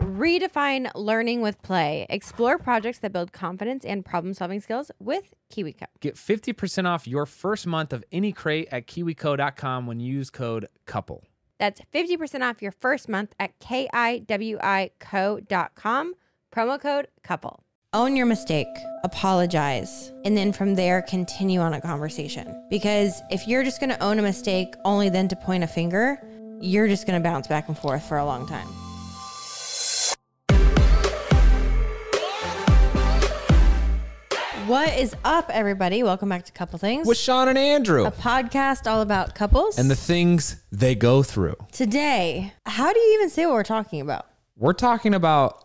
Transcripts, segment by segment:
Redefine learning with play. Explore projects that build confidence and problem solving skills with KiwiCo. Get 50% off your first month of any crate at kiwico.com when you use code COUPLE. That's 50% off your first month at kiwico.com. Promo code COUPLE. Own your mistake, apologize, and then from there continue on a conversation. Because if you're just going to own a mistake only then to point a finger, you're just going to bounce back and forth for a long time. What is up, everybody? Welcome back to Couple Things, With Shawn and Andrew a podcast all about couples. and the things they go through. Today, how do you even say what we're talking about? We're talking about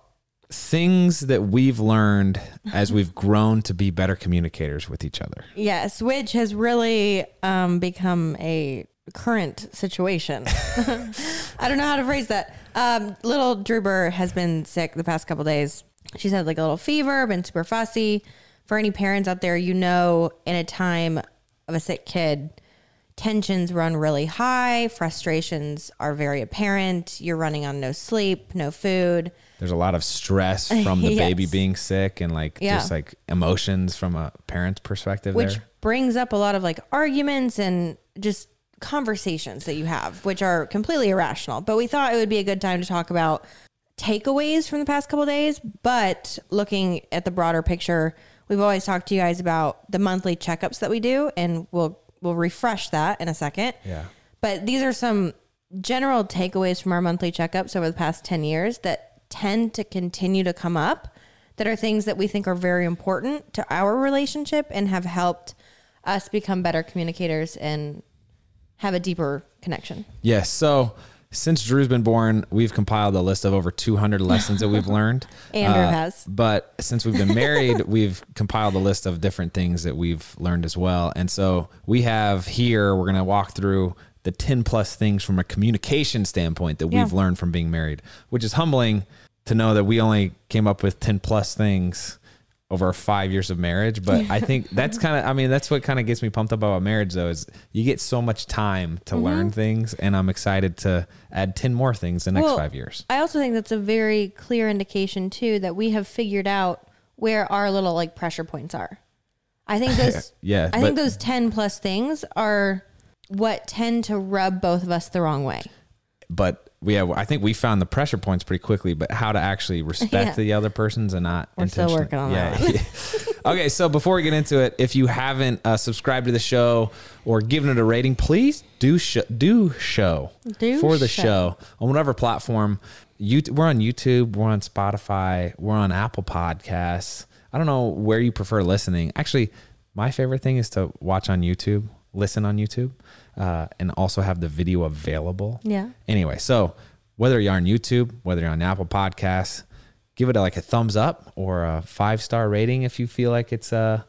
things that we've learned as we've grown to be better communicators with each other. Yes, which has really um, become a current situation. I don't know how to phrase that. Um, little Droober has been sick the past couple days. She's had like a little fever, been super fussy. For any parents out there, you know, in a time of a sick kid, tensions run really high, frustrations are very apparent. You're running on no sleep, no food. There's a lot of stress from the Yes. baby being sick and like Yeah. just like emotions from a parent's perspective which there. brings up a lot of like arguments and just conversations that you have which are completely irrational but we thought it would be a good time to talk about takeaways from the past couple days but looking at the broader picture we've always talked to you guys about the monthly checkups that we do and we'll we'll refresh that in a second Yeah. but these are some general takeaways from our monthly checkups over the past 10 years that tend to continue to come up that are things that we think are very important to our relationship and have helped us become better communicators and have a deeper connection. Yes. So since Drew's been born, we've compiled a list of over 200 lessons that we've learned. Andrew Uh, has. But since we've been married, we've compiled a list of different things that we've learned as well. And so we have here, we're going to walk through the 10 plus things from a communication standpoint that Yeah. we've learned from being married, which is humbling to know that we only came up with 10 plus things over five years of marriage. But I think that's kind of, I mean, that's what kind of gets me pumped up about marriage though, is you get so much time to mm-hmm. learn things. And I'm excited to add 10 more things the next Well, five years. I also think that's a very clear indication too that we have figured out where our little like pressure points are. I think those Yeah, I think those 10 plus things are what tend to rub both of us the wrong way. but we have, I think we found the pressure points pretty quickly, but how to actually respect Yeah. the other person's and not We're still working on yeah, that okay. So before we get into it, if you haven't uh, subscribed to the show or given it a rating, please do sh- do show Do for the show. show on whatever platform. You, we're on YouTube, we're on Spotify, we're on Apple Podcasts. I don't know where you prefer listening. Actually, my favorite thing is to watch on YouTube, listen on YouTube, uh, and also have the video available. Yeah. Anyway, so whether you're on YouTube, whether you're on Apple Podcasts, give it a, like a thumbs up or a five star rating if you feel like it's uh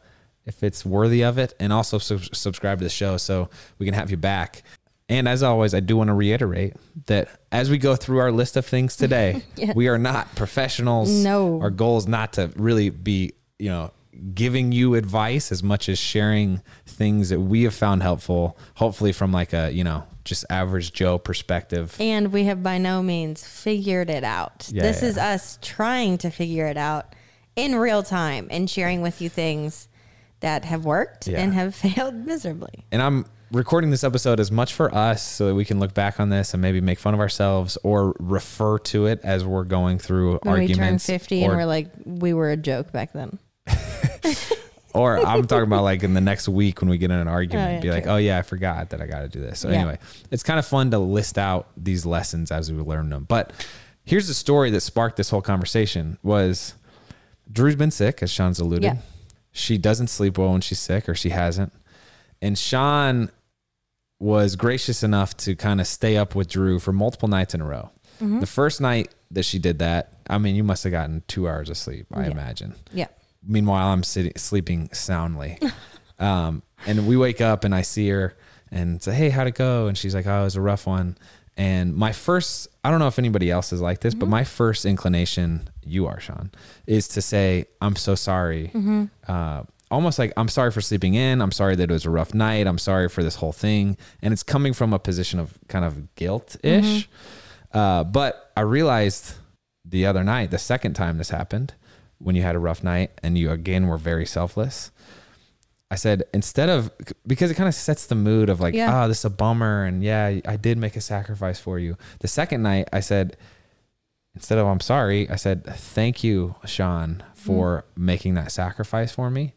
if it's worthy of it, and also sub- subscribe to the show so we can have you back. And as always, I do want to reiterate that as we go through our list of things today, Yes. we are not professionals. No. Our goal is not to really be, you know, giving you advice as much as sharing things that we have found helpful, hopefully from like a, you know, just average Joe perspective. And we have by no means figured it out. Yeah, this yeah. is us trying to figure it out in real time and sharing with you things that have worked Yeah. and have failed miserably. And I'm recording this episode as much for us so that we can look back on this and maybe make fun of ourselves or refer to it as we're going through When we arguments. turn 50 or, and we're like, we were a joke back then. or I'm talking about like in the next week when we get in an argument, Oh, yeah, be like, true. oh yeah, I forgot that I got to do this. So Yeah. anyway, it's kind of fun to list out these lessons as we learn them. But here's the story that sparked this whole conversation was Drew's been sick, as Shawn's alluded. Yeah. She doesn't sleep well when she's sick, or she hasn't. And Shawn was gracious enough to kind of stay up with Drew for multiple nights in a row. Mm-hmm. The first night that she did that, I mean, you must have gotten two hours of sleep, I Yeah. imagine. Yeah. Meanwhile, I'm sitting sleeping soundly. um, and we wake up and I see her and say, Hey, how'd it go? And she's like, Oh, it was a rough one. And my first, I don't know if anybody else is like this, but my first inclination, you are, Shawn, is to say, I'm so sorry. Uh, almost like, I'm sorry for sleeping in. I'm sorry that it was a rough night. I'm sorry for this whole thing. And it's coming from a position of kind of guilt ish. Uh, but I realized the other night, the second time this happened, when you had a rough night and you again were very selfless. I said instead of because it kind of sets the mood of like, Yeah. oh, this is a bummer, and yeah, I did make a sacrifice for you. The second night, I said instead of I'm sorry, I said thank you, Shawn, for mm. making that sacrifice for me.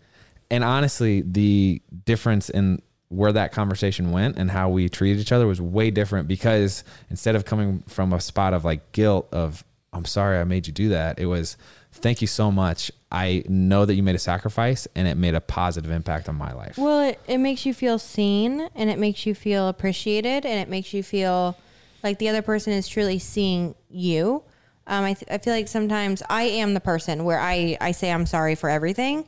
And honestly, the difference in where that conversation went and how we treated each other was way different because instead of coming from a spot of like guilt of I'm sorry I made you do that, it was thank you so much. I know that you made a sacrifice and it made a positive impact on my life. Well, it, it makes you feel seen and it makes you feel appreciated and it makes you feel like the other person is truly seeing you. Um, I, th- I feel like sometimes I am the person where I, I say I'm sorry for everything.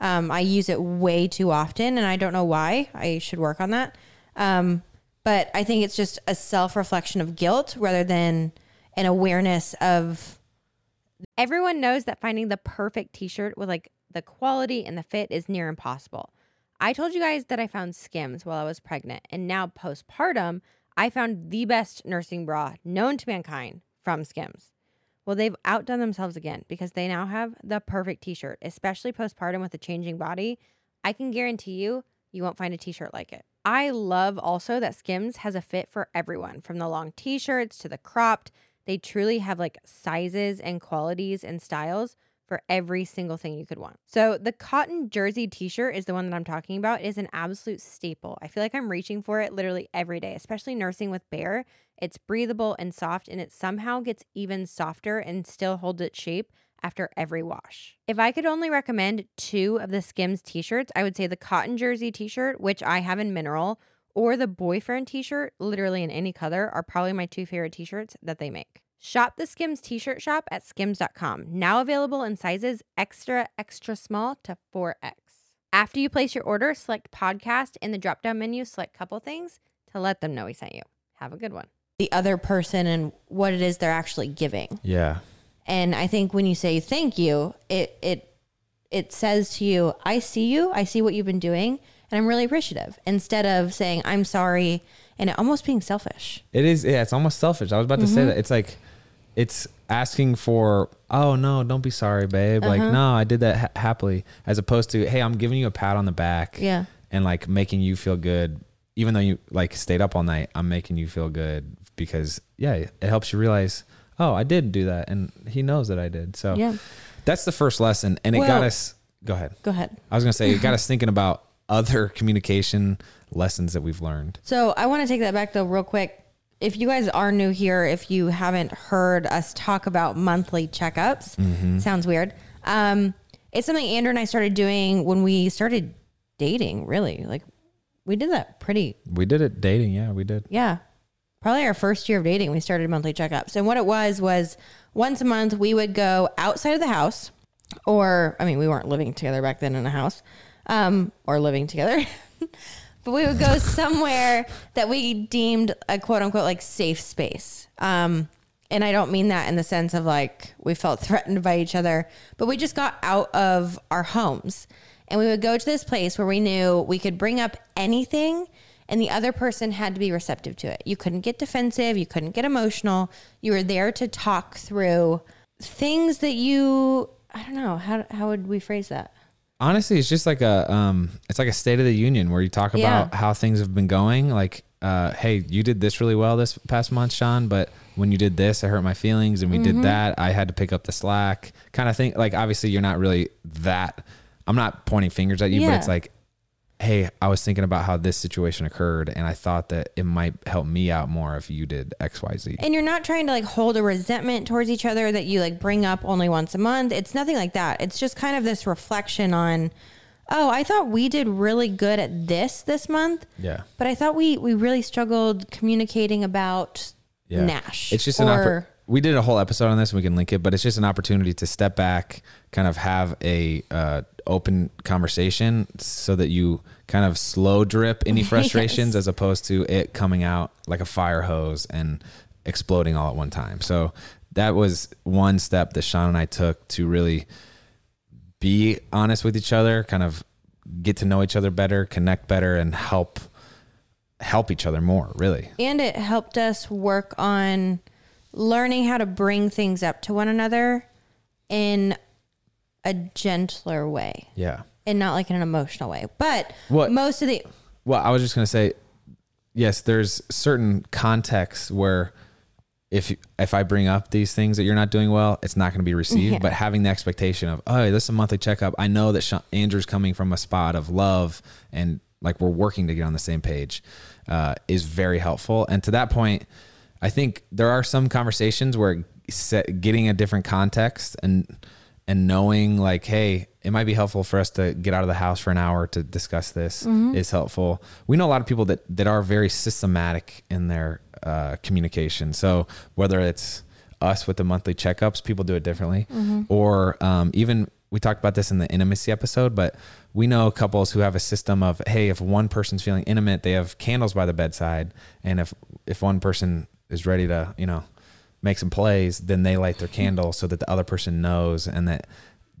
Um, I use it way too often and I don't know why. I should work on that. Um, but I think it's just a self reflection of guilt rather than an awareness of Everyone knows that finding the perfect t shirt with like the quality and the fit is near impossible. I told you guys that I found Skims while I was pregnant, and now postpartum, I found the best nursing bra known to mankind from Skims. Well, they've outdone themselves again because they now have the perfect t shirt, especially postpartum with a changing body. I can guarantee you, you won't find a t shirt like it. I love also that Skims has a fit for everyone from the long t shirts to the cropped. They truly have like sizes and qualities and styles for every single thing you could want. So the cotton jersey t-shirt is the one that I'm talking about It is an absolute staple. I feel like I'm reaching for it literally every day, especially nursing with Bear. It's breathable and soft and it somehow gets even softer and still holds its shape after every wash. If I could only recommend two of the Skims t-shirts, I would say the cotton jersey t-shirt, which I have in mineral, or the boyfriend t-shirt, literally in any color, are probably my two favorite t-shirts that they make. Shop the Skims t-shirt shop at skims.com. Now available in sizes extra extra small to 4X. After you place your order, select podcast in the drop-down menu, select couple things to let them know we sent you. Have a good one. The other person and what it is they're actually giving. Yeah. And I think when you say thank you, it it it says to you, I see you, I see what you've been doing, and I'm really appreciative. Instead of saying I'm sorry and it almost being selfish. It is. Yeah, it's almost selfish. I was about to Mm-hmm. say that. It's like, it's asking for, oh no, don't be sorry, babe. Like, Uh-huh. no, I did that ha- happily, as opposed to, hey, I'm giving you a pat on the back. Yeah. And like making you feel good, even though you like stayed up all night. I'm making you feel good because yeah, it helps you realize, oh, I did do that, and he knows that I did. So Yeah. that's the first lesson, and it got us. Go ahead. Go ahead. I was gonna say it got us thinking about other communication lessons that we've learned. So I want to take that back though, real quick. If you guys are new here, if you haven't heard us talk about monthly checkups, Mm-hmm. sounds weird. Um, it's something Andrew and I started doing when we started dating. Really, like we did that pretty, We did it dating. Yeah, we did. yeah, probably our first year of dating, we started monthly checkups. And what it was was once a month we would go outside of the house, or I mean, we weren't living together back then in a house, um, or living together. but we would go somewhere that we deemed a quote unquote like safe space. Um, and I don't mean that in the sense of like we felt threatened by each other, but we just got out of our homes and we would go to this place where we knew we could bring up anything and the other person had to be receptive to it. You couldn't get defensive, you couldn't get emotional. You were there to talk through things that you I don't know, how how would we phrase that? Honestly it's just like a um it's like a state of the union where you talk Yeah. about how things have been going like uh hey you did this really well this past month shawn but when you did this i hurt my feelings and we Mm-hmm. did that i had to pick up the slack kind of thing like obviously you're not really that i'm not pointing fingers at you but it's like hey i was thinking about how this situation occurred and i thought that it might help me out more if you did xyz And you're not trying to like hold a resentment towards each other that you like bring up only once a month. It's nothing like that. It's just kind of this reflection on, oh, I thought we did really good at this this month, yeah but I thought we we really struggled communicating about Yeah. Nash. It's just an or, oppor- we did a whole episode on this and we can link it, but it's just an opportunity to step back, kind of have a uh, open conversation so that you kind of slow drip any frustrations as opposed to it coming out like a fire hose and exploding all at one time. So that was one step that Shawn and I took to really be honest with each other, kind of get to know each other better, connect better and help help each other more, really. and it helped us work on learning how to bring things up to one another in a gentler way Yeah. And not like in an emotional way. But What- most of the Well, I was just going to say, yes, there's certain contexts where if if I bring up these things that you're not doing well, it's not going to be received. Yeah. But having the expectation of, oh, this is a monthly checkup. I know that Shawn, Andrew's coming from a spot of love and like we're working to get on the same page uh, is very helpful. And to that point, I think there are some conversations where set, getting a different context and and knowing like, hey, it might be helpful for us to get out of the house for an hour to discuss this is helpful. We know a lot of people that that are very systematic in their uh, communication. So whether it's us with the monthly checkups, people do it differently, or um, even we talked about this in the intimacy episode, but we know couples who have a system of hey, if one person's feeling intimate, they have candles by the bedside, and if if one person is ready to you know make some plays, then they light their candle so that the other person knows and that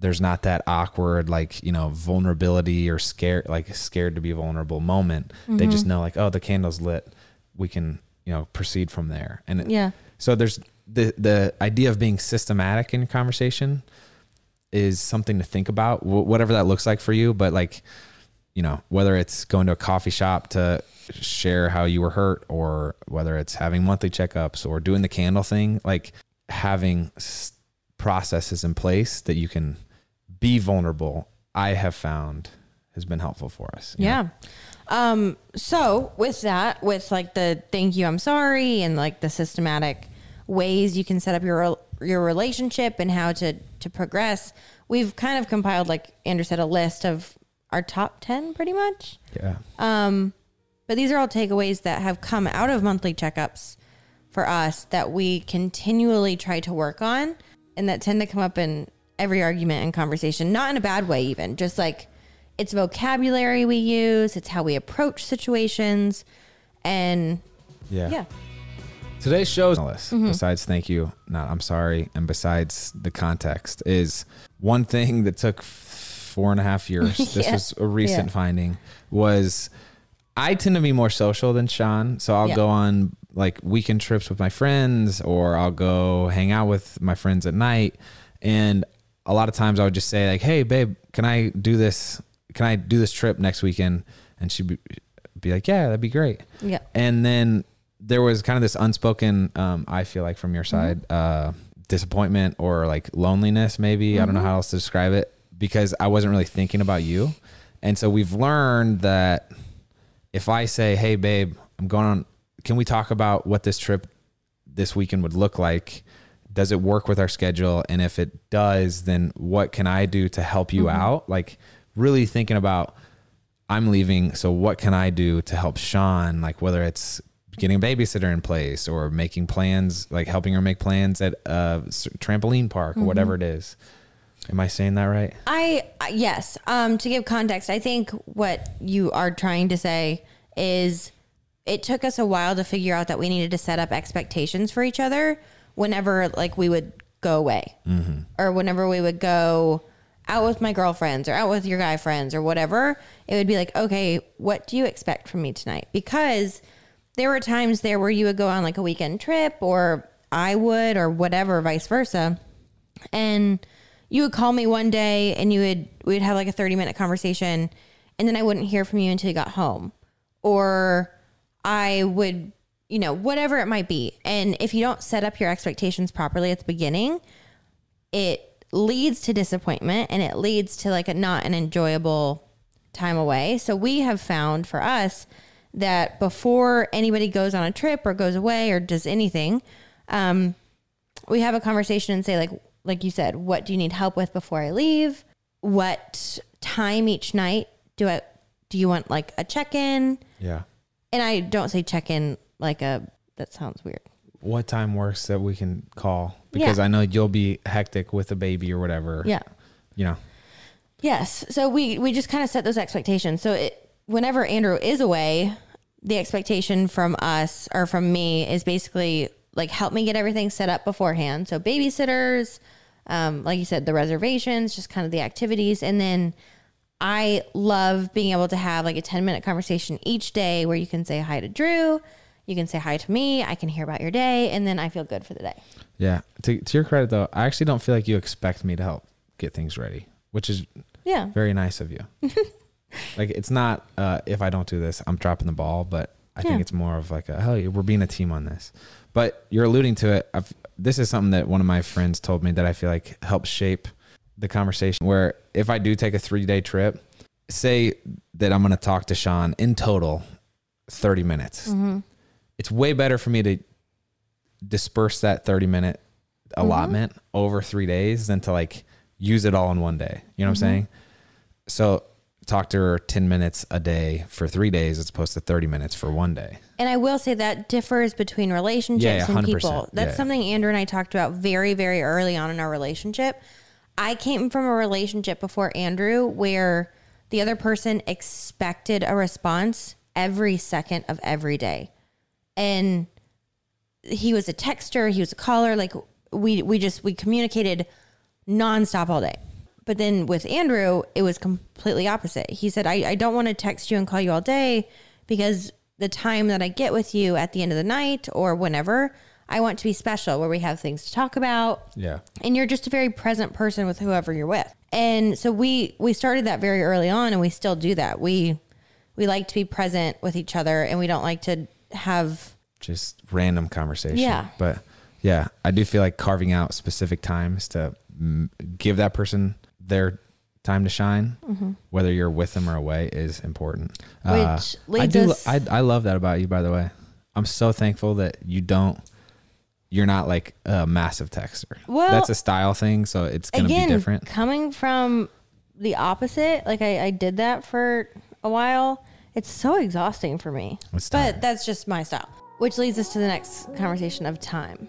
there's not that awkward like you know vulnerability or scared like scared to be vulnerable moment. They just mm-hmm. know like oh the candle's lit, we can you know proceed from there. And it, Yeah. so there's the the idea of being systematic in your conversation is something to think about, wh- whatever that looks like for you. But like, you know, whether it's going to a coffee shop to share how you were hurt, or whether it's having monthly checkups or doing the candle thing, like having s- processes in place that you can be vulnerable, I have found has been helpful for us. you know? Yeah. Um, so with that, with like the thank you, I'm sorry, and like the systematic ways you can set up your your relationship and how to to progress, we've kind of compiled, like Andrew said, a list of our top ten, pretty much. Yeah. Um, but these are all takeaways that have come out of monthly checkups for us that we continually try to work on and that tend to come up in every argument and conversation, not in a bad way, even just like it's vocabulary we use, it's how we approach situations. And Yeah. yeah, Today's show's list, Mm-hmm. besides thank you, not I'm sorry, and besides the context, is one thing that took four and a half years. This was a recent Yeah. finding. Was I tend to be more social than Shawn, so I'll Yeah. go on like weekend trips with my friends, or I'll go hang out with my friends at night, and a lot of times I would just say like, "Hey, babe, can I do this? Can I do this trip next weekend?" And she'd be, be like, "Yeah, that'd be great." yeah, and then there was kind of this unspoken um, i feel like from your side uh, disappointment or like loneliness maybe i don't know how else to describe it because i wasn't really thinking about you and so we've learned that if i say hey babe i'm going on can we talk about what this trip this weekend would look like does it work with our schedule and if it does then what can i do to help you out like really thinking about I'm leaving. So what can I do to help Shawn? Like whether it's getting a babysitter in place or making plans, like helping her make plans at a trampoline park or whatever it is. Am I saying that right? I yes. Um, to give context, I think what you are trying to say is it took us a while to figure out that we needed to set up expectations for each other whenever like we would go away. Mm-hmm. Or whenever we would go out with my girlfriends or out with your guy friends or whatever it would be like okay what do you expect from me tonight? Because there were times there where you would go on like a weekend trip or i would or whatever vice versa. And you would call me one day and you would we'd have like a 30 minute conversation and then I wouldn't hear from you until you got home. Or I would you know whatever it might be. And if you don't set up your expectations properly at the beginning it leads to disappointment and it leads to like a not an enjoyable time away. So we have found for us that before anybody goes on a trip or goes away or does anything um, we have a conversation and say like like you said what do you need help with before i leave? What time each night do i do you want like a check-in? Yeah. and i don't say check-in like a that sounds weird. What time works that we can call? Because I know you'll be hectic with a baby or whatever. yeah. You know. yes. So we we just kind of set those expectations. So it whenever andrew is away the expectation from us or from me is basically like help me get everything set up beforehand. So babysitters um, like you said the reservations just kind of the activities. And then I love being able to have like a 10 minute conversation each day where you can say hi to Drew, you can say hi to me, I can hear about your day, and then I feel good for the day. Yeah. To, to your credit though, I actually don't feel like you expect me to help get things ready, which is Yeah. very nice of you. like it's not uh, if I don't do this, I'm dropping the ball, but I think it's more of like a hell, yeah, we're being a team on this. But you're alluding to it. I've, this is something that one of my friends told me that I feel like helps shape the conversation. Where if I do take a three day trip, say that I'm going to talk to Shawn in total 30 minutes. It's way better for me to disperse that 30 minute allotment mm-hmm. over three days than to like use it all in one day. You know what I'm mm-hmm. saying? So talk to her 10 minutes a day for three days as opposed to 30 minutes for one day. And I will say that differs between relationships Yeah, yeah, and people. That's Yeah. something Andrew and I talked about very, very early on in our relationship. I came from a relationship before Andrew where the other person expected a response every second of every day. And he was a texter, he was a caller, like we we just we communicated nonstop all day. But then with Andrew, it was completely opposite. He said, I, I don't want to text you and call you all day because the time that I get with you at the end of the night or whenever, I want to be special where we have things to talk about Yeah. and you're just a very present person with whoever you're with. And so we we started that very early on and we still do that. We we like to be present with each other and we don't like to have Just random conversation. Yeah. But yeah, I do feel like carving out specific times to give that person their time to shine, whether you're with them or away, is important. Uh, Which I do. us- I, I love that about you, by the way. I'm so thankful that you don't. You're not like a massive texter. Well, that's a style thing, so it's gonna again be different. coming from the opposite, like I, I did that for a while. It's so exhausting for me. It's but tiring. that's just my style. Which leads us to the next conversation of time.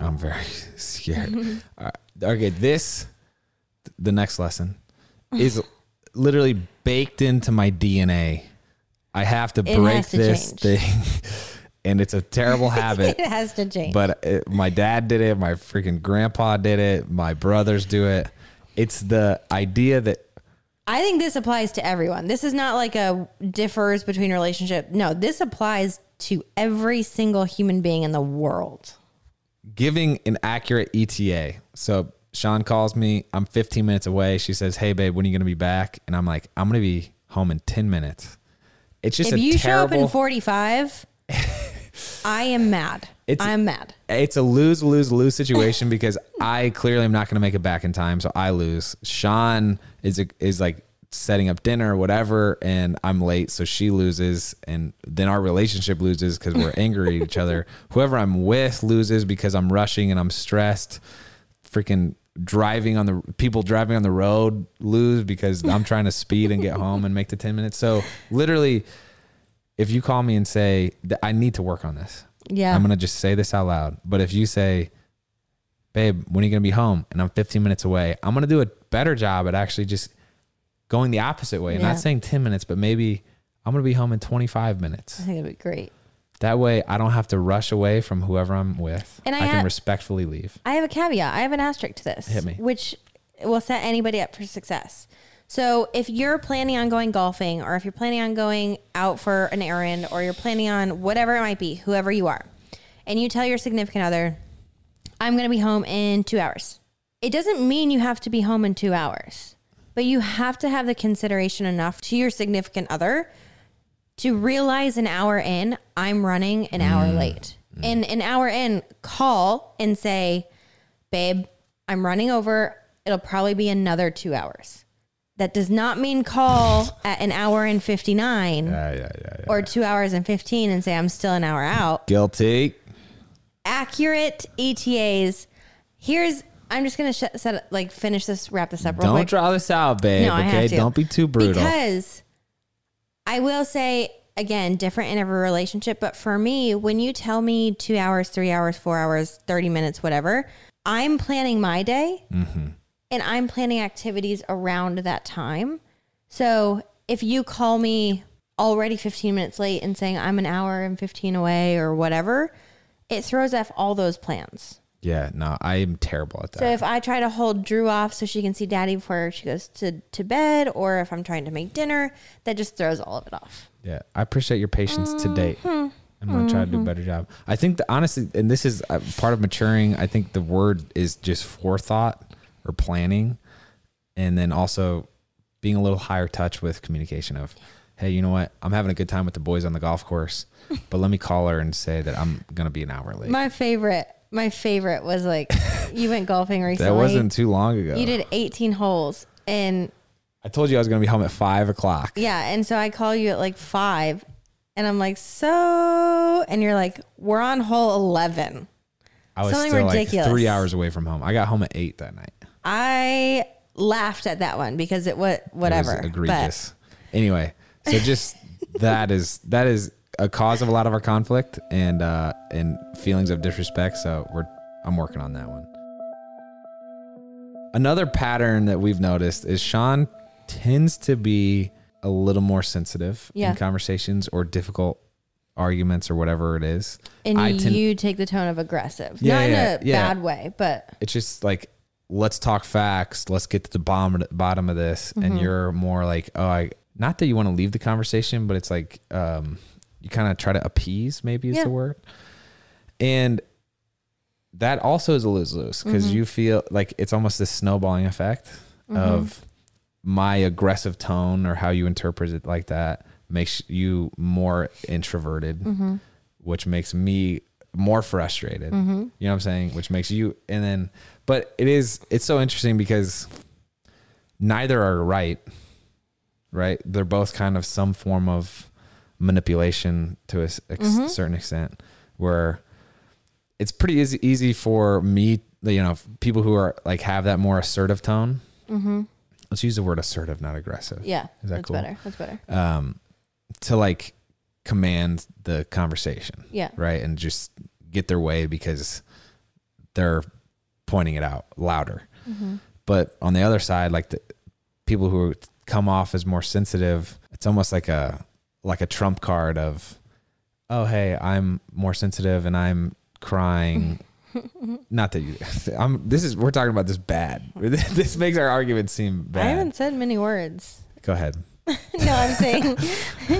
I'm very scared. Right. Okay, this, the next lesson, is literally baked into my DNA. I have to It break to this change. thing. and it's a terrible habit. it has to change. but it, my dad did it. My freaking grandpa did it. My brothers do it. It's the idea that I think this applies to everyone. This is not like a differs between relationship. No, this applies to every single human being in the world. Giving an accurate ETA. So Shawn calls me. I'm 15 minutes away. She says, "Hey, babe, when are you gonna be back?" And I'm like, "I'm gonna be home in 10 minutes." It's just if a you show up in 45, I am mad. It's- I'm mad. it's a lose lose lose situation because I clearly am not going to make it back in time, so I lose. Shawn is is like setting up dinner or whatever, and I'm late, so she loses, and then our relationship loses because we're angry at each other. Whoever I'm with loses because I'm rushing and I'm stressed. Freaking driving on the people driving on the road lose because I'm trying to speed and get home and make the 10 minutes. So literally, if you call me and say I need to work on this, Yeah. I'm gonna just say this out loud. But if you say, "Babe, when are you gonna be home?" and I'm 15 minutes away, I'm gonna do a better job at actually just going the opposite way. Yeah. Not saying 10 minutes, but maybe I'm gonna be home in 25 minutes. I think it'd be great. That way, I don't have to rush away from whoever I'm with. And I I, can respectfully leave. I have a caveat. I have an asterisk to this. Hit me. Which will set anybody up for success. So if you're planning on going golfing or if you're planning on going out for an errand or you're planning on whatever it might be, whoever you are, and you tell your significant other, I'm going to be home in two hours. It doesn't mean you have to be home in two hours, but you have to have the consideration enough to your significant other to realize an hour in, I'm running an hour mm. late. Mm. And an hour in, call and say, babe, I'm running over. It'll probably be another two hours. That does not mean call at an hour and 59 Yeah, yeah, yeah. yeah. or two hours and 15 and say, I'm still an hour out. Guilty. Accurate ETAs. Here's, I'm just going to sh- set like finish this, wrap this up real quick. Don't quick. draw this out, babe. No, I have to. don't be too brutal. Because I will say again, different in every relationship. But for me, when you tell me two hours, three hours, four hours, 30 minutes, whatever, I'm planning my day Mm-hmm. and I'm planning activities around that time. So if you call me already 15 minutes late and saying I'm an hour and 15 away or whatever, it throws off all those plans. Yeah, no, I am terrible at that. So if I try to hold Drew off so she can see daddy before she goes to, to bed, or if I'm trying to make dinner, that just throws all of it off. Yeah, I appreciate your patience to date. Mm-hmm. I'm gonna try to do a better job. I think that honestly, and this is uh, part of maturing. I think the word is just forethought or planning, and then also being a little higher touch with communication. Of, hey, you know what? I'm having a good time with the boys on the golf course, but let me call her and say that I'm gonna be an hour late. My favorite, my favorite was like you went golfing recently. that wasn't too long ago. You did 18 holes, and I told you I was gonna be home at five o'clock. yeah, and so I call you at like five, and I'm like, so, and you're like, we're on hole 11. I was Something still ridiculous. like three hours away from home. I got home at eight that night. I laughed at that one because it was whatever. It was egregious. Anyway, so just that is that is a cause of a lot of our conflict and uh and feelings of disrespect. So we're I'm working on that one. Another pattern that we've noticed is Shawn tends to be a little more sensitive Yeah. in conversations or difficult arguments or whatever it is. And I you take the tone of aggressive, Yeah, not yeah, in a bad way, but It's just like let's talk facts. Let's get to the bottom bottom of this. Mm-hmm. And you're more like, oh, I not that you want to leave the conversation, but it's like um, you kind of try to appease. Maybe is Yeah. the word. And that also is a lose lose because Mm-hmm. you feel like it's almost this snowballing effect of my aggressive tone or how you interpret it like that makes you more introverted, Mm-hmm. which makes me more frustrated. You know what I'm saying? Which makes you, and then, but it is, it's so interesting because neither are right, right? They're both kind of some form of manipulation to a ex- mm-hmm. certain extent where it's pretty easy, easy for me, you know, people who are like have that more assertive tone. Mm-hmm. Let's use the word assertive, not aggressive. yeah, Is that that's cool? better. That's better. Um, to like command the conversation, Yeah. right, and just get their way because they're pointing it out louder. Mm-hmm. But on the other side, like the people who come off as more sensitive, it's almost like a like a trump card of oh hey, I'm more sensitive and I'm crying. Not that you. I'm. This is. We're talking about this bad. This makes our argument seem bad. I haven't said many words. Go ahead. no, I'm saying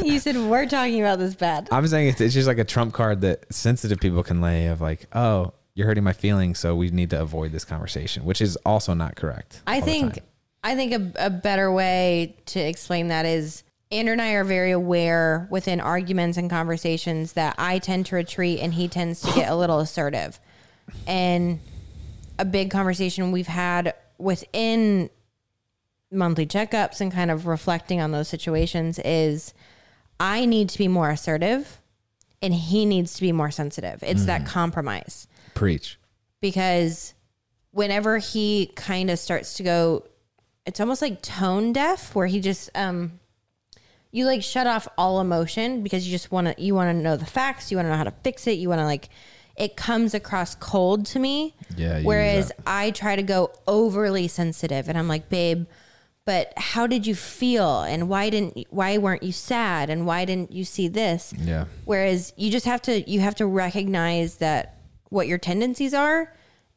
you said we're talking about this bad. I'm saying it's, it's just like a trump card that sensitive people can lay of like, oh, you're hurting my feelings, so we need to avoid this conversation, which is also not correct. I think. I think a, a better way to explain that is Andrew and I are very aware within arguments and conversations that I tend to retreat and he tends to get a little assertive. And a big conversation we've had within monthly checkups and kind of reflecting on those situations is I need to be more assertive and he needs to be more sensitive. It's that compromise preach. because whenever he kind of starts to go it's almost like tone deaf where he just um you like shut off all emotion because you just want to you want to know the facts you want to know how to fix it you want to like it comes across cold to me Yeah, whereas i try to go overly sensitive and i'm like babe but how did you feel and why didn't why weren't you sad and why didn't you see this Yeah. Whereas you just have to you have to recognize that what your tendencies are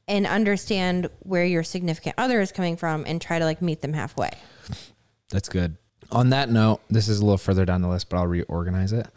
and understand where your significant other is coming from and try to like meet them halfway. That's good. On that note, this is a little further down the list, but I'll reorganize it.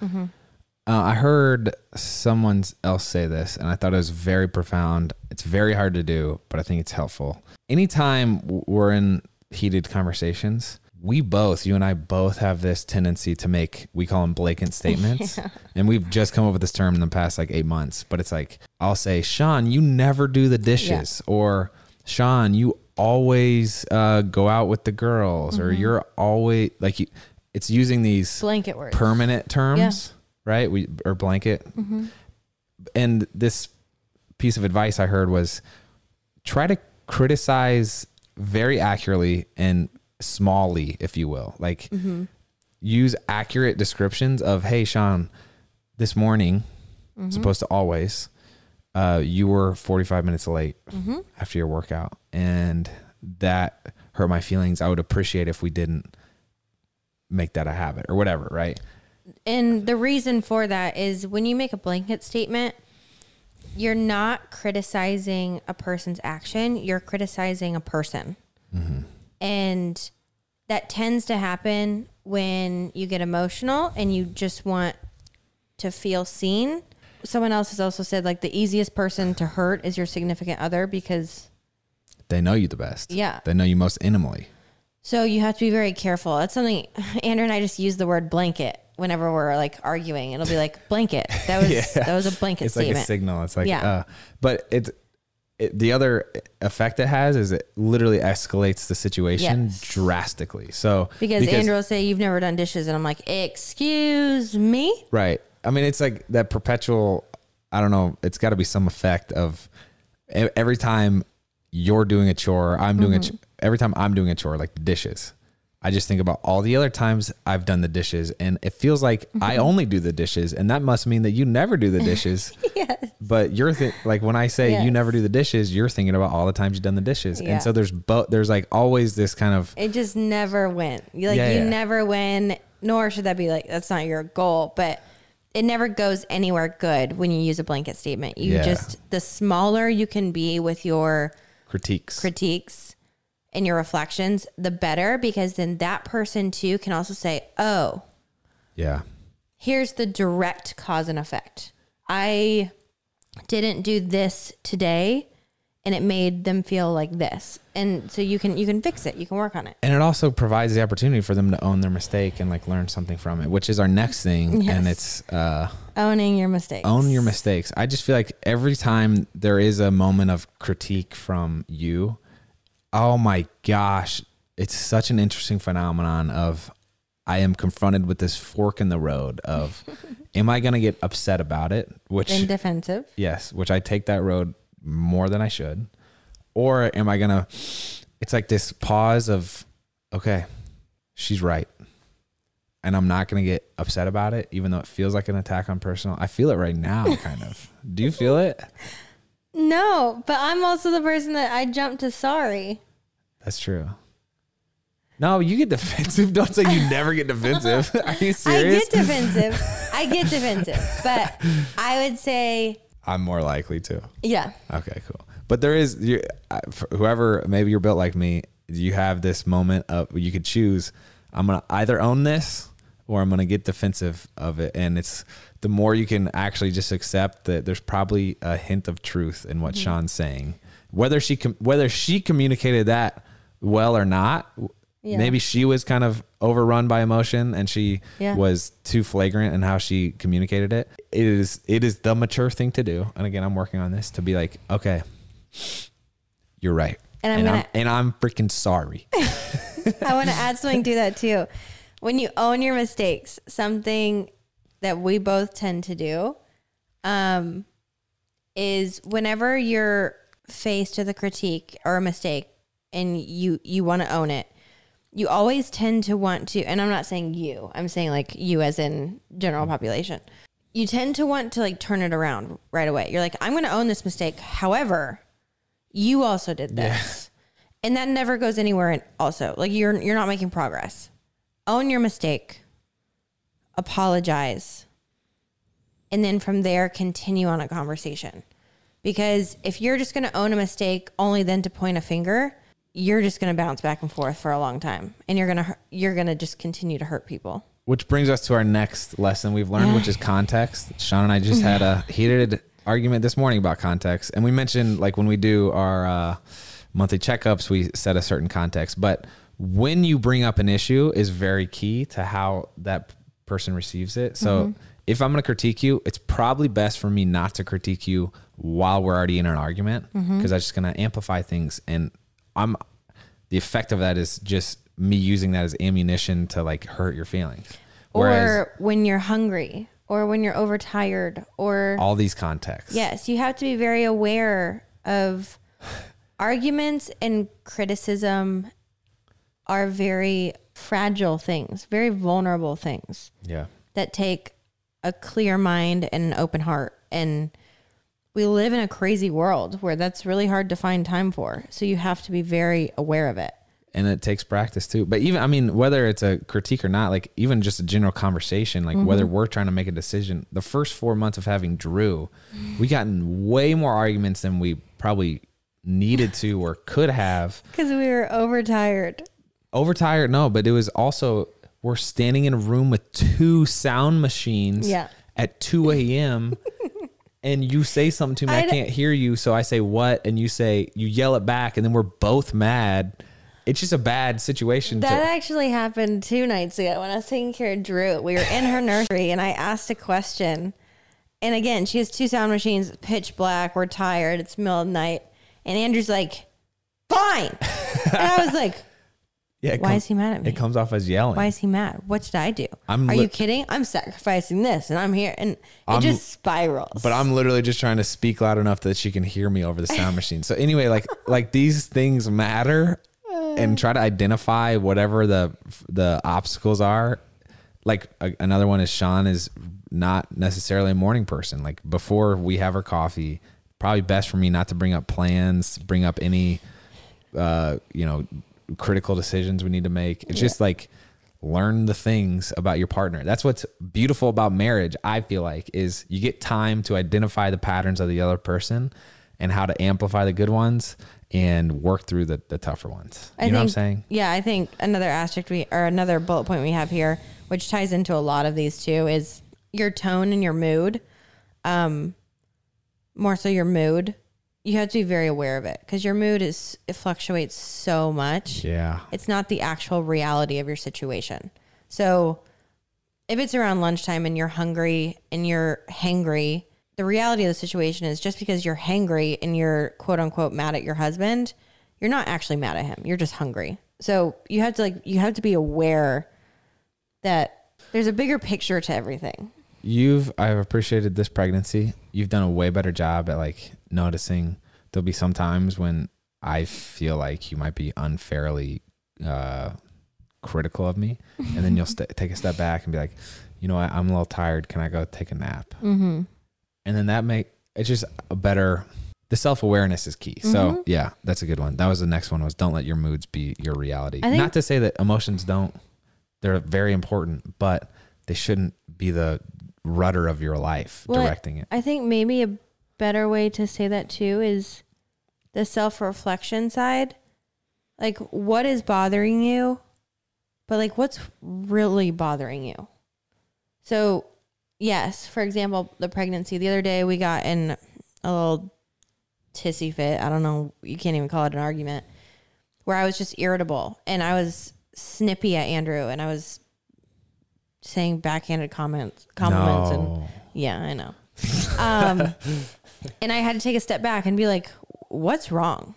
Uh, I heard someone else say this, and I thought it was very profound. It's very hard to do, but I think it's helpful. Anytime we're in heated conversations, we both, you and I both have this tendency to make, we call them blatant statements. And we've just come up with this term in the past like eight months, but it's like, I'll say, Shawn, you never do the dishes, or Shawn, you always uh, go out with the girls, or mm-hmm. you're always like, you, it's using these Blanket words. permanent terms, right? We or blanket. Mm-hmm. And this piece of advice I heard was try to criticize very accurately and smallly, if you will. Like mm-hmm. use accurate descriptions of, hey, Shawn, this morning, supposed to always, uh, you were 45 minutes late after your workout. And that hurt my feelings. I would appreciate if we didn't make that a habit or whatever, right? And the reason for that is when you make a blanket statement, you're not criticizing a person's action, you're criticizing a person. And that tends to happen when you get emotional and you just want to feel seen. Someone else has also said like the easiest person to hurt is your significant other because They know you the best. Yeah. They know you most intimately. so you have to be very careful. That's something Andrew and I just use the word blanket whenever we're like arguing. It'll be like blanket. That was Yeah. that was a blanket It's like statement. a signal. It's like, Yeah. uh, but it's it, the other effect it has is it literally escalates the situation Yes. drastically. So because, Andrew will say you've never done dishes, and I'm like, excuse me. right? I mean, it's like that perpetual. I don't know. It's got to be some effect of every time you're doing a chore, I'm doing Mm-hmm. a ch- every time I'm doing a chore, like the dishes. I just think about all the other times I've done the dishes, and it feels like Mm-hmm. I only do the dishes, and that must mean that you never do the dishes. yes. But you're th- like when I say you never do the dishes, you're thinking about all the times you've done the dishes, Yeah. and so there's both. There's like always this kind of It just never went. You like Yeah, you yeah. never win, nor should that be like that's not your goal, but it never goes anywhere good when you use a blanket statement. You Yeah. just the smaller you can be with your critiques. critiques and your reflections, the better because then that person too can also say, "Oh, yeah, here's the direct cause and effect. I didn't do this today and it made them feel like this." And so you can you can fix it. You can work on it. and it also provides the opportunity for them to own their mistake and like learn something from it, which is our next thing, and it's uh, Owning your mistakes. own your mistakes. I just feel like every time there is a moment of critique from you, oh my gosh, it's such an interesting phenomenon of I am confronted with this fork in the road of am I going to get upset about it, which and defensive. yes, which I take that road more than I should, or am I going to it's like this pause of okay, she's right. And I'm not going to get upset about it, even though it feels like an attack on personal. I feel it right now, kind of. Do you feel it? No, but I'm also the person that I jump to sorry. That's true. No, you get defensive. Don't say you never get defensive. Are you serious? I get defensive. I get defensive, but I would say, I'm more likely to. yeah, Okay, cool. But there is you, whoever maybe you're built like me. You have this moment of you could choose. I'm gonna either own this or I'm gonna get defensive of it, and it's the more you can actually just accept that there's probably a hint of truth in what Mm-hmm. Shawn's saying, whether she com- whether she communicated that well or not. Yeah. Maybe she was kind of overrun by emotion and she Yeah. was too flagrant in how she communicated it. It is it is the mature thing to do. And again, I'm working on this to be like, okay, you're right. And I'm and gonna- I'm, and I'm freaking sorry. I want to add something to that too. When you own your mistakes, something that we both tend to do um, is whenever you're faced with a critique or a mistake and you you want to own it, you always tend to want to and I'm not saying you, I'm saying like you as in general mm. population. You tend to want to like turn it around right away. You're like, I'm going to own this mistake. However, you also did this. And that never goes anywhere and also. Like you're you're not making progress. Own your mistake. Apologize. And then from there continue on a conversation. Because if you're just going to own a mistake only then to point a finger, you're just going to bounce back and forth for a long time and you're going to you're going to just continue to hurt people. Which brings us to our next lesson we've learned, which is context. Shawn and I just had a heated argument this morning about context. And we mentioned like when we do our uh, monthly checkups, we set a certain context. But when you bring up an issue is very key to how that person receives it. So if I'm going to critique you, it's probably best for me not to critique you while we're already in an argument because I'm just going to amplify things. And I'm the effect of that is just me using that as ammunition to like hurt your feelings. Whereas or when you're hungry or when you're overtired or all these contexts. Yes, you have to be very aware of arguments and criticism are very fragile things, very vulnerable things Yeah. that take a clear mind and an open heart. And we live in a crazy world where that's really hard to find time for. So you have to be very aware of it. And it takes practice too. But even, I mean, whether it's a critique or not, like even just a general conversation, like whether mm-hmm. we're trying to make a decision, the first four months of having Drew, we got in way more arguments than we probably needed to or could have. Because we were overtired. Overtired, no, but it was also, we're standing in a room with two sound machines Yeah. at 2 a.m. and you say something to me, I can't hear you. So I say, what? And you say, you yell it back, and then we're both mad. It's just a bad situation. That to, actually happened two nights ago when I was taking care of Drew. We were in her nursery and I asked a question. And again, she has two sound machines, pitch black. We're tired. It's middle of the night. And Andrew's like, fine. and I was like, yeah, why is he mad at me? It comes off as yelling. Why is he mad? What did I do? I'm Are li- you kidding? I'm sacrificing this and I'm here. And it I'm- just spirals. but I'm literally just trying to speak loud enough that she can hear me over the sound machine. So anyway, like like these things matter, and try to identify whatever the the obstacles are. Like a, another one is Shawn is not necessarily a morning person. Like before we have our coffee, probably best for me not to bring up plans, bring up any uh, you know, critical decisions we need to make. It's just like learn the things about your partner. That's what's beautiful about marriage, I feel like, is you get time to identify the patterns of the other person and how to amplify the good ones and work through the, the tougher ones. You I know what I'm saying? Yeah, I think another asterisk we or another bullet point we have here, which ties into a lot of these too, is your tone and your mood. Um, more so your mood. You have to be very aware of it because your mood is it fluctuates so much. Yeah. It's not the actual reality of your situation. So if it's around lunchtime and you're hungry and you're hangry, the reality of the situation is just because you're hangry and you're quote unquote mad at your husband, you're not actually mad at him. You're just hungry. So you have to like you have to be aware that there's a bigger picture to everything. You've I've appreciated this pregnancy. You've done a way better job at like noticing there'll be some times when I feel like you might be unfairly uh critical of me and then you'll st- take a step back and be like, "You know what? I'm a little tired. Can I go take a nap?" Mm-hmm. And then that make it's just a better the self-awareness is key. So, Mm-hmm. yeah, that's a good one. That was the next one was don't let your moods be your reality. Think- Not to say that emotions don't they're very important, but they shouldn't be the rudder of your life, Well, directing it. I think maybe a better way to say that too is the self reflection side. Like, what is bothering you? But, like, what's really bothering you? So, yes, for example, the pregnancy. The other day we got in a little tissy fit. I don't know. You can't even call it an argument. Where I was just irritable and I was snippy at Andrew and I was saying backhanded comments, compliments, and yeah, I know. Um, and I had to take a step back and be like, what's wrong?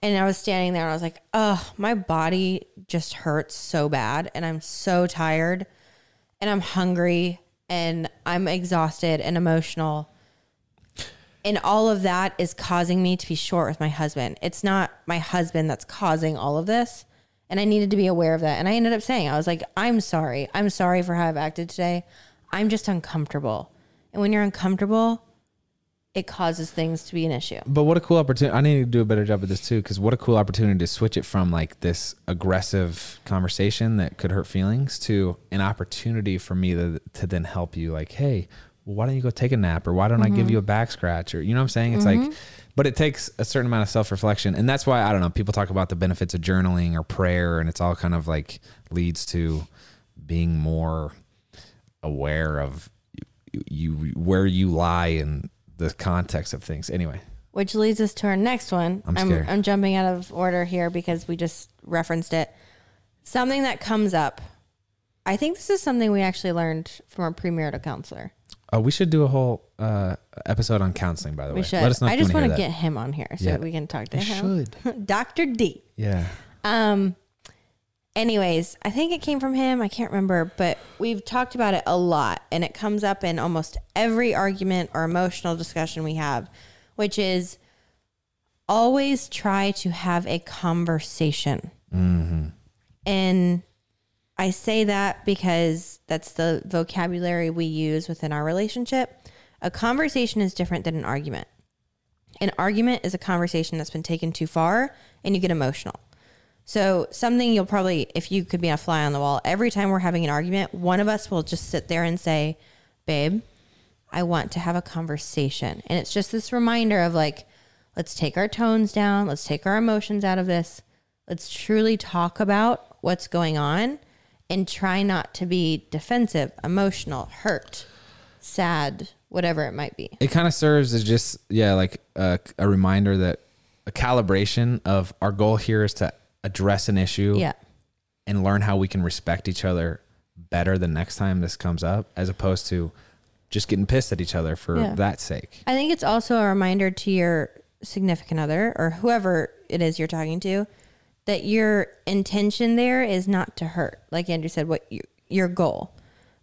And I was standing there and I was like, oh, my body just hurts so bad. And I'm so tired and I'm hungry and I'm exhausted and emotional. And all of that is causing me to be short with my husband. It's not my husband that's causing all of this. And I needed to be aware of that. And I ended up saying, I was like, I'm sorry. I'm sorry for how I've acted today. I'm just uncomfortable. And when you're uncomfortable, it causes things to be an issue. But what a cool opportunity! I need to do a better job of this too, because what a cool opportunity to switch it from like this aggressive conversation that could hurt feelings to an opportunity for me to to then help you. Like, hey, well, why don't you go take a nap, or why don't I give mm-hmm. you a back scratch, or you know what I'm saying? It's like, mm-hmm. but it takes a certain amount of self reflection, and that's why I don't know. People talk about the benefits of journaling or prayer, and it's all kind of like leads to being more aware of you, you where you lie in the context of things. Anyway. Which leads us to our next one. I'm I'm. I'm jumping out of order here because we just referenced it. Something that comes up. I think this is something we actually learned from our premarital counselor. Oh, we should do a whole uh, episode on counseling. By the We way, should. let us know. I you just want want to to get him on here so Yeah. that we can talk to We him. should. Dr. D. Yeah. Um anyways, I think it came from him. I can't remember, but we've talked about it a lot and it comes up in almost every argument or emotional discussion we have, which is always try to have a conversation. Mm-hmm. And I say that because that's the vocabulary we use within our relationship. A conversation is different than an argument. An argument is a conversation that's been taken too far and you get emotional. So, something you'll probably, if you could be a fly on the wall, every time we're having an argument, one of us will just sit there and say, Babe, I want to have a conversation. And it's just this reminder of like, let's take our tones down, let's take our emotions out of this, let's truly talk about what's going on and try not to be defensive, emotional, hurt, sad, whatever it might be. It kind of serves as just yeah, like a, a reminder that a calibration of our goal here is to address an issue Yeah. and learn how we can respect each other better the next time this comes up, as opposed to just getting pissed at each other for Yeah. that sake. I think it's also a reminder to your significant other or whoever it is you're talking to that your intention there is not to hurt. Like Andrew said, what you, your goal.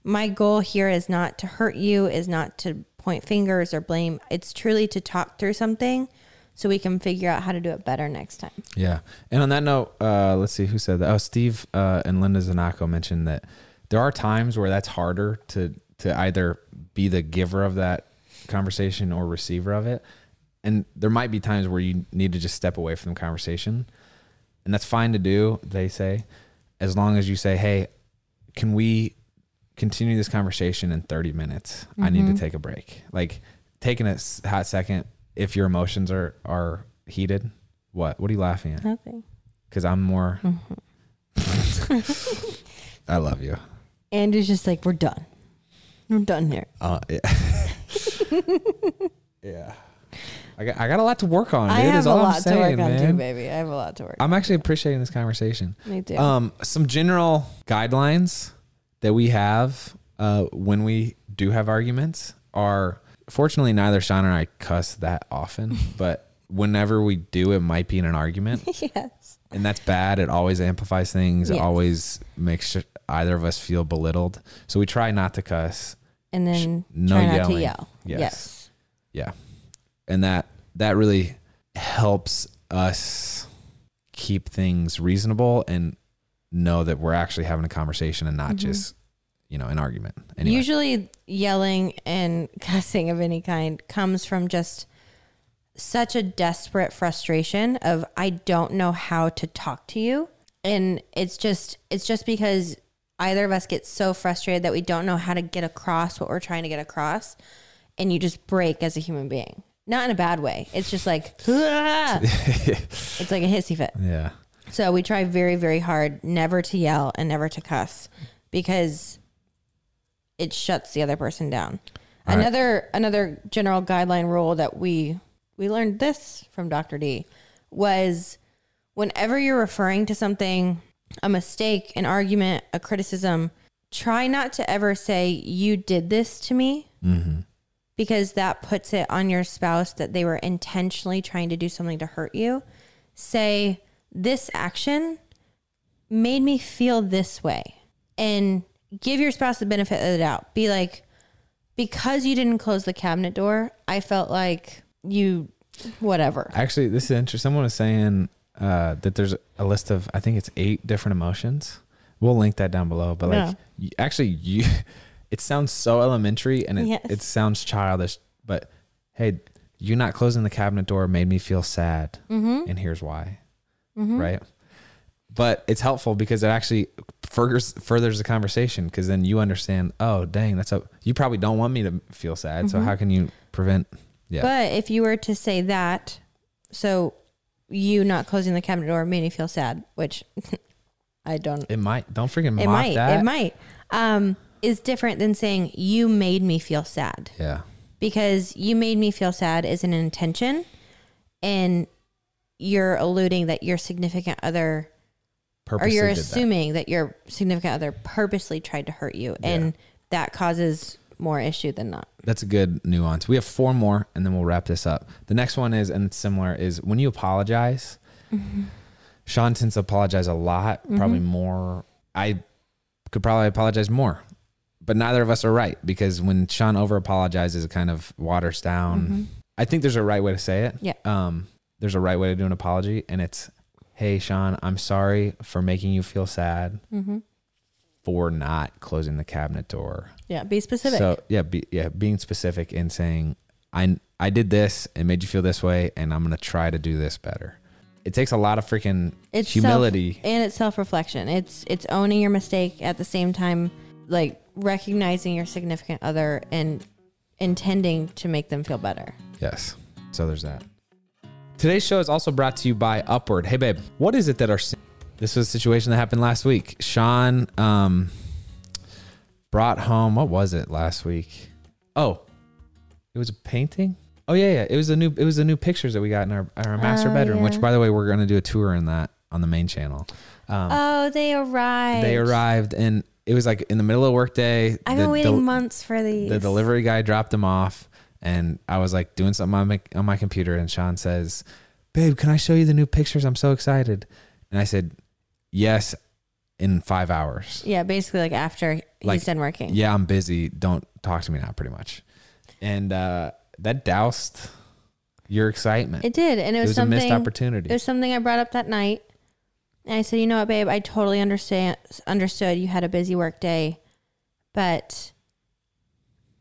My goal here is not to hurt you, is not to point fingers or blame. It's truly to talk through something so we can figure out how to do it better next time. Yeah. And on that note, uh, let's see who said that. Oh, Steve uh, and Linda Zanako mentioned that there are times where that's harder to to either be the giver of that conversation or receiver of it. And there might be times where you need to just step away from the conversation. And that's fine to do, they say, as long as you say, "Hey, can we continue this conversation in 30 minutes? I need to take a break." Like taking a hot second if your emotions are are heated. What? What are you laughing at? Nothing. Because I'm more. I love you. Andrew's just like, we're done. We're done here. Uh, yeah. yeah. I got, I got a lot to work on, dude. I have is a all I'm lot to saying, work on too, man. baby. I have a lot to work on. I'm actually appreciating this conversation. Me too. Um, some general guidelines that we have uh, when we do have arguments are fortunately neither Shawn or I cuss that often, but whenever we do, it might be in an argument. yes. and that's bad. It always amplifies things. It always makes sure either of us feel belittled. So we try not to cuss. And then no try not yelling. to yell. Yes. yes. Yeah, and that that really helps us keep things reasonable and know that we're actually having a conversation and not mm-hmm. just you know an argument. Anyway, Usually, yelling and cussing of any kind comes from just such a desperate frustration of I don't know how to talk to you, and it's just it's just because either of us get so frustrated that we don't know how to get across what we're trying to get across and you just break as a human being. Not in a bad way. It's just like it's like a hissy fit. Yeah. So we try very, very hard never to yell and never to cuss because it shuts the other person down. All right. another another general guideline rule that we we learned this from Dr. D was whenever you're referring to something, a mistake, an argument, a criticism, try not to ever say you did this to me Mm-hmm. because that puts it on your spouse that they were intentionally trying to do something to hurt you. Say, this action made me feel this way. And give your spouse the benefit of the doubt. Be like, because you didn't close the cabinet door, I felt like you, whatever. Actually, this is interesting. Someone was saying uh, that there's a list of, I think it's eight different emotions. We'll link that down below. But like, Yeah. you, actually, you, it sounds so elementary and it, Yes. it sounds childish. But hey, you not closing the cabinet door made me feel sad, Mm-hmm. and here's why. Mm-hmm. Right. But it's helpful because it actually furthers furthers the conversation because then you understand. Oh, dang, that's a. You probably don't want me to feel sad. So Mhm. how can you prevent? Yeah. But if you were to say that, so you not closing the cabinet door made me feel sad, which I don't It might. Don't freaking It might. that. It might. Um, is different than saying you made me feel sad Yeah. because you made me feel sad is an intention, and you're alluding that your significant other, or you're did that. assuming that. your significant other purposely tried to hurt you, and that causes more issue than not. That's a good nuance. We have four more, and then we'll wrap this up. The next one is, and it's similar, is when you apologize. Mm-hmm. Shawn tends to apologize a lot, probably mm-hmm. more. I could probably apologize more, but neither of us are right because when Shawn over apologizes, it kind of waters down. Mm-hmm. I think there's a right way to say it. Yeah. Um, there's a right way to do an apology, and it's, "Hey, Shawn, I'm sorry for making you feel sad Mm-hmm. for not closing the cabinet door." Yeah, be specific. So yeah, be, yeah, being specific and saying I I did this and made you feel this way, and I'm gonna try to do this better. It takes a lot of freaking It's humility. and it's self-reflection. It's it's owning your mistake at the same time, like recognizing your significant other and intending to make them feel better. yes. So there's that. Today's show is also brought to you by Upward. Hey babe, what is it that our this was a situation that happened last week. Shawn um brought home what was it last week? Oh, it was a painting. Oh yeah, yeah. It was a new. It was the new pictures that we got in our our master Oh, bedroom. Which, by the way, we're gonna do a tour in that on the main channel. Um, Oh, they arrived. they arrived, and it was like in the middle of workday. I've the, been waiting del- months for these. the delivery guy dropped them off, and I was like doing something on my on my computer, and Shawn says, "Babe, can I show you the new pictures? I'm so excited." And I said, "Yes." In five hours. Yeah, basically like after Like, he's done working. Yeah, I'm busy. Don't talk to me now, pretty much. And uh, that doused your excitement. It did, and it It was, was, a something. missed opportunity. It was something I brought up that night, and I said, "You know what, babe? I totally understand. Understood you had a busy work day, but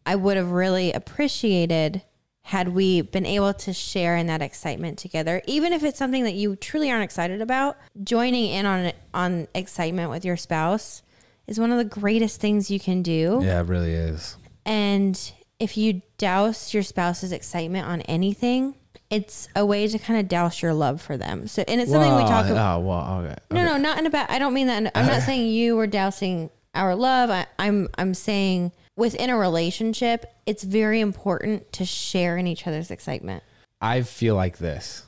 I would have really appreciated had we been able to share in that excitement together, even if it's something that you truly aren't excited about. Joining in on on excitement with your spouse is one of the greatest things you can do. yeah, it really is. And if you douse your spouse's excitement on anything, it's a way to kind of douse your love for them. So, and it's something we talk about. Oh, well, okay. No, no, not in a bad. I don't mean that. in- I'm not saying you were dousing our love. I, I'm, I'm saying within a relationship, it's very important to share in each other's excitement. I feel like this.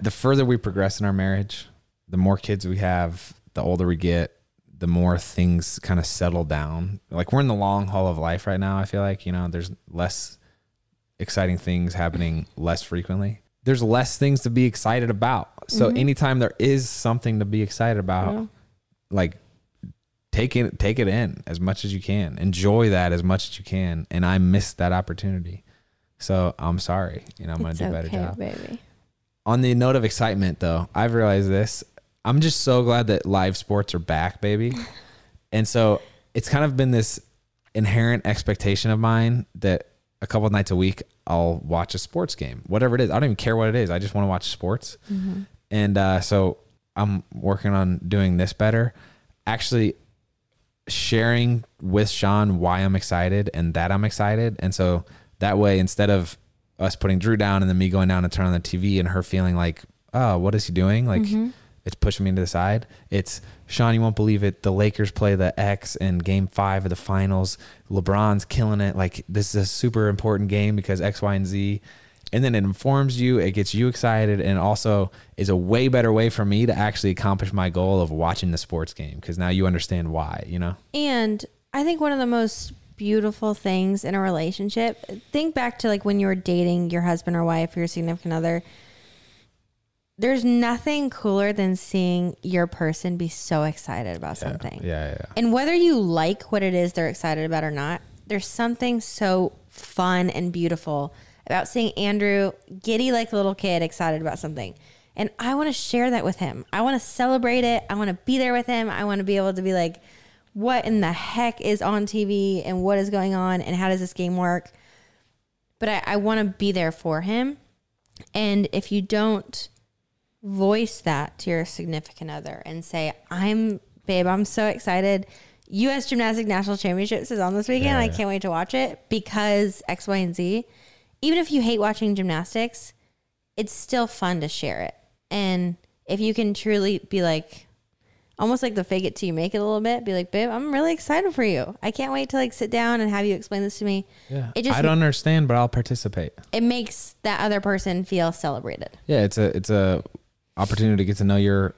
The further we progress in our marriage, the more kids we have, the older we get, the more things kind of settle down. Like we're in the long haul of life right now. I feel like, you know, there's less exciting things happening less frequently. There's less things to be excited about. So mm-hmm. anytime there is something to be excited about, Yeah. like take it take it in as much as you can. Enjoy that as much as you can. And I missed that opportunity. So I'm sorry. You know, I'm gonna do a better job baby. on the note of excitement though i've realized this i'm just so glad that live sports are back baby and so it's kind of been this inherent expectation of mine that a couple of nights a week i'll watch a sports game whatever it is i don't even care what it is i just want to watch sports Mm-hmm. and uh, so i'm working on doing this better actually sharing with Shawn why I'm excited and that I'm excited. And so that way, instead of us putting Drew down and then me going down and turn on the TV and her feeling like, oh, what is he doing? Like mm-hmm. it's pushing me to the side. It's Shawn, you won't believe it. The Lakers play the X in game five of the finals. LeBron's killing it. Like this is a super important game because X, Y, and Z. And then it informs you, it gets you excited, and also is a way better way for me to actually accomplish my goal of watching the sports game because now you understand why, you know? And I think one of the most beautiful things in a relationship, think back to like when you were dating your husband or wife or your significant other. There's nothing cooler than seeing your person be so excited about something. Yeah, yeah, yeah. And whether you like what it is they're excited about or not, there's something so fun and beautiful about seeing Andrew giddy like a little kid excited about something. And I want to share that with him. I want to celebrate it. I want to be there with him. I want to be able to be like, what in the heck is on TV and what is going on and how does this game work? But I, I want to be there for him. And if you don't voice that to your significant other and say, I'm, babe, I'm so excited. U.S. Gymnastic National Championships is on this weekend. Yeah, I can't wait to watch it because X, Y, and Z. Even if you hate watching gymnastics, it's still fun to share it. And if you can truly be like, almost like the fake it till you make it a little bit, be like, babe, I'm really excited for you. I can't wait to like sit down and have you explain this to me. Yeah. It just I don't understand, but I'll participate. it makes that other person feel celebrated. Yeah, it's a it's a opportunity to get to know your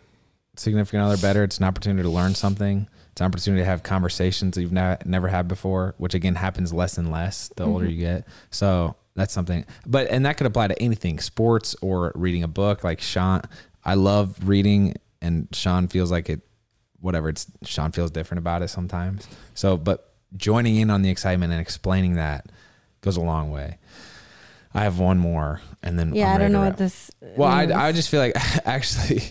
significant other better. It's an opportunity to learn something. It's an opportunity to have conversations that you've ne- never had before, which again happens less and less the older mm-hmm. you get. So that's something. But and that could apply to anything, sports or reading a book. Like Shawn, I love reading, and Shawn feels like it. Whatever it's Shawn feels different about it sometimes. So, but joining in on the excitement and explaining that goes a long way. I have one more, and then Yeah, I'm I don't know what this. Well, I, means. I just feel like actually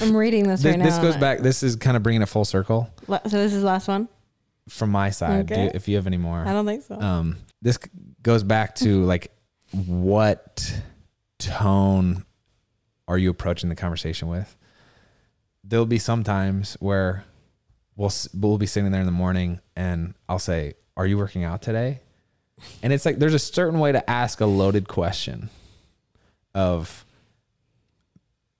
I'm reading this this, right now. this goes back. This is kind of bringing it full circle So this is the last one. from my side. Do- if you have any more, I don't think so. um, this goes back to mm-hmm. like what tone are you approaching the conversation with? There'll be some times where we'll we'll be sitting there in the morning and I'll say, "Are you working out today?" And it's like there's a certain way to ask a loaded question. Of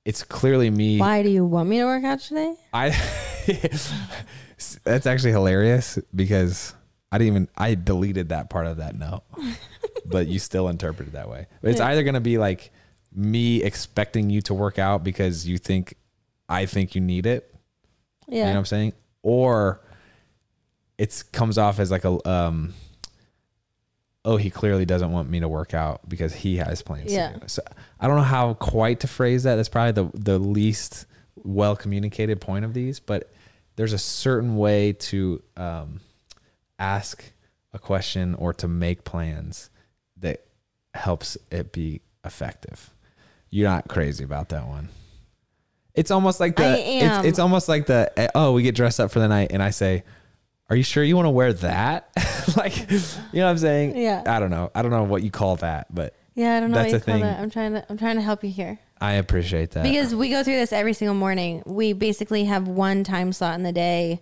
it's clearly me. Why do you want me to work out today? I that's actually hilarious because I didn't even I deleted that part of that note, but you still interpret it that way. But it's either gonna be like me expecting you to work out because you think I think you need it. Yeah. You know what I'm saying? Or it comes off as like a um oh he clearly doesn't want me to work out because he has plans Yeah. So I don't know how quite to phrase that. That's probably the the least well communicated point of these, but there's a certain way to um ask a question or to make plans that helps it be effective. You're not crazy about that one. It's almost like the I it's, am. it's almost like the eh, oh we get dressed up for the night and I say, "Are you sure you want to wear that?" like, you know what I'm saying? Yeah. I don't know. I don't know what you call that, but Yeah, I don't know That's what you a call thing. that. I'm trying to I'm trying to help you here. I appreciate that. Because we go through this every single morning. We basically have one time slot in the day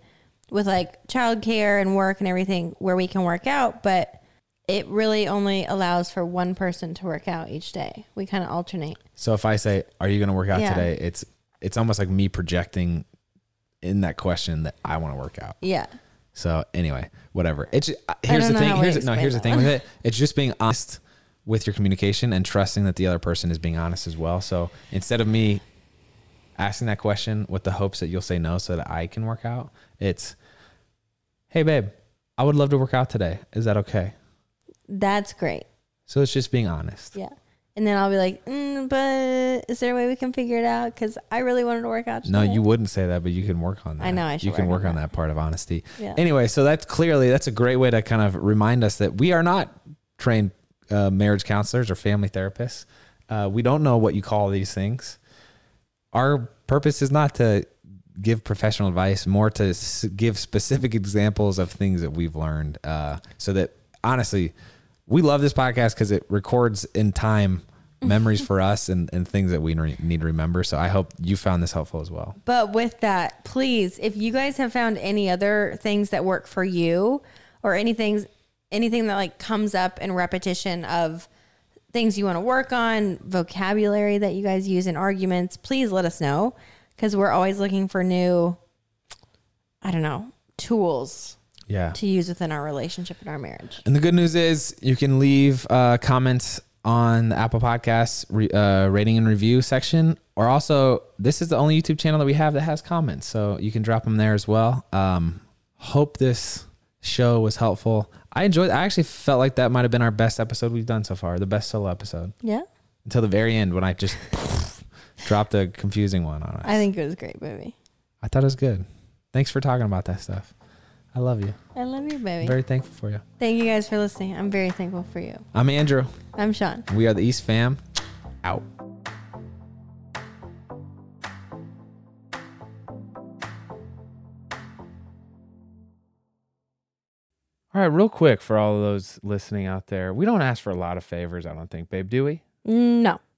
with like childcare and work and everything where we can work out, but it really only allows for one person to work out each day. We kind of alternate. so if I say, "Are you going to work out Yeah. today?" It's it's almost like me projecting in that question that I want to work out. Yeah. So anyway, whatever. It's uh, here's the thing. Here's no. Here's the thing with it. It's just being honest with your communication and trusting that the other person is being honest as well. So instead of me asking that question with the hopes that you'll say no so that I can work out, it's, hey babe, I would love to work out today. Is that okay? That's great. So it's just being honest. Yeah. And then I'll be like, mm, but is there a way we can figure it out? Because I really wanted to work out. No, you wouldn't say that, but you can work on that. I know, I should you can work work on on that part of honesty. Yeah. Anyway, so that's clearly that's a great way to kind of remind us that we are not trained uh, marriage counselors or family therapists. Uh, we don't know what you call these things. Our purpose is not to give professional advice, more to s- give specific examples of things that we've learned. Uh, so that honestly, we love this podcast because it records in time memories for us and, and things that we re- need to remember. So I hope you found this helpful as well. But with that, please, if you guys have found any other things that work for you or anything anything that like comes up in repetition of things you want to work on, vocabulary that you guys use in arguments, please let us know cuz we're always looking for new I don't know, tools Yeah. to use within our relationship and our marriage. And the good news is you can leave uh, comments on the Apple Podcasts re- uh, rating and review section, or also this is the only YouTube channel that we have that has comments, so you can drop them there as well. Um, hope this show was helpful. I enjoyed. I actually felt like that might have been our best episode we've done so far, the best solo episode Yeah. until the very end when I just dropped a confusing one on us. I think it was a great, baby. I thought it was good. Thanks for talking about that stuff. I love you. I love you, baby. Very thankful for you. Thank you guys for listening. I'm very thankful for you. I'm Andrew. I'm Shawn. We are the East Fam. Out. All right, real quick for all of those listening out there, we don't ask for a lot of favors, I don't think, babe, do we? Mm, no.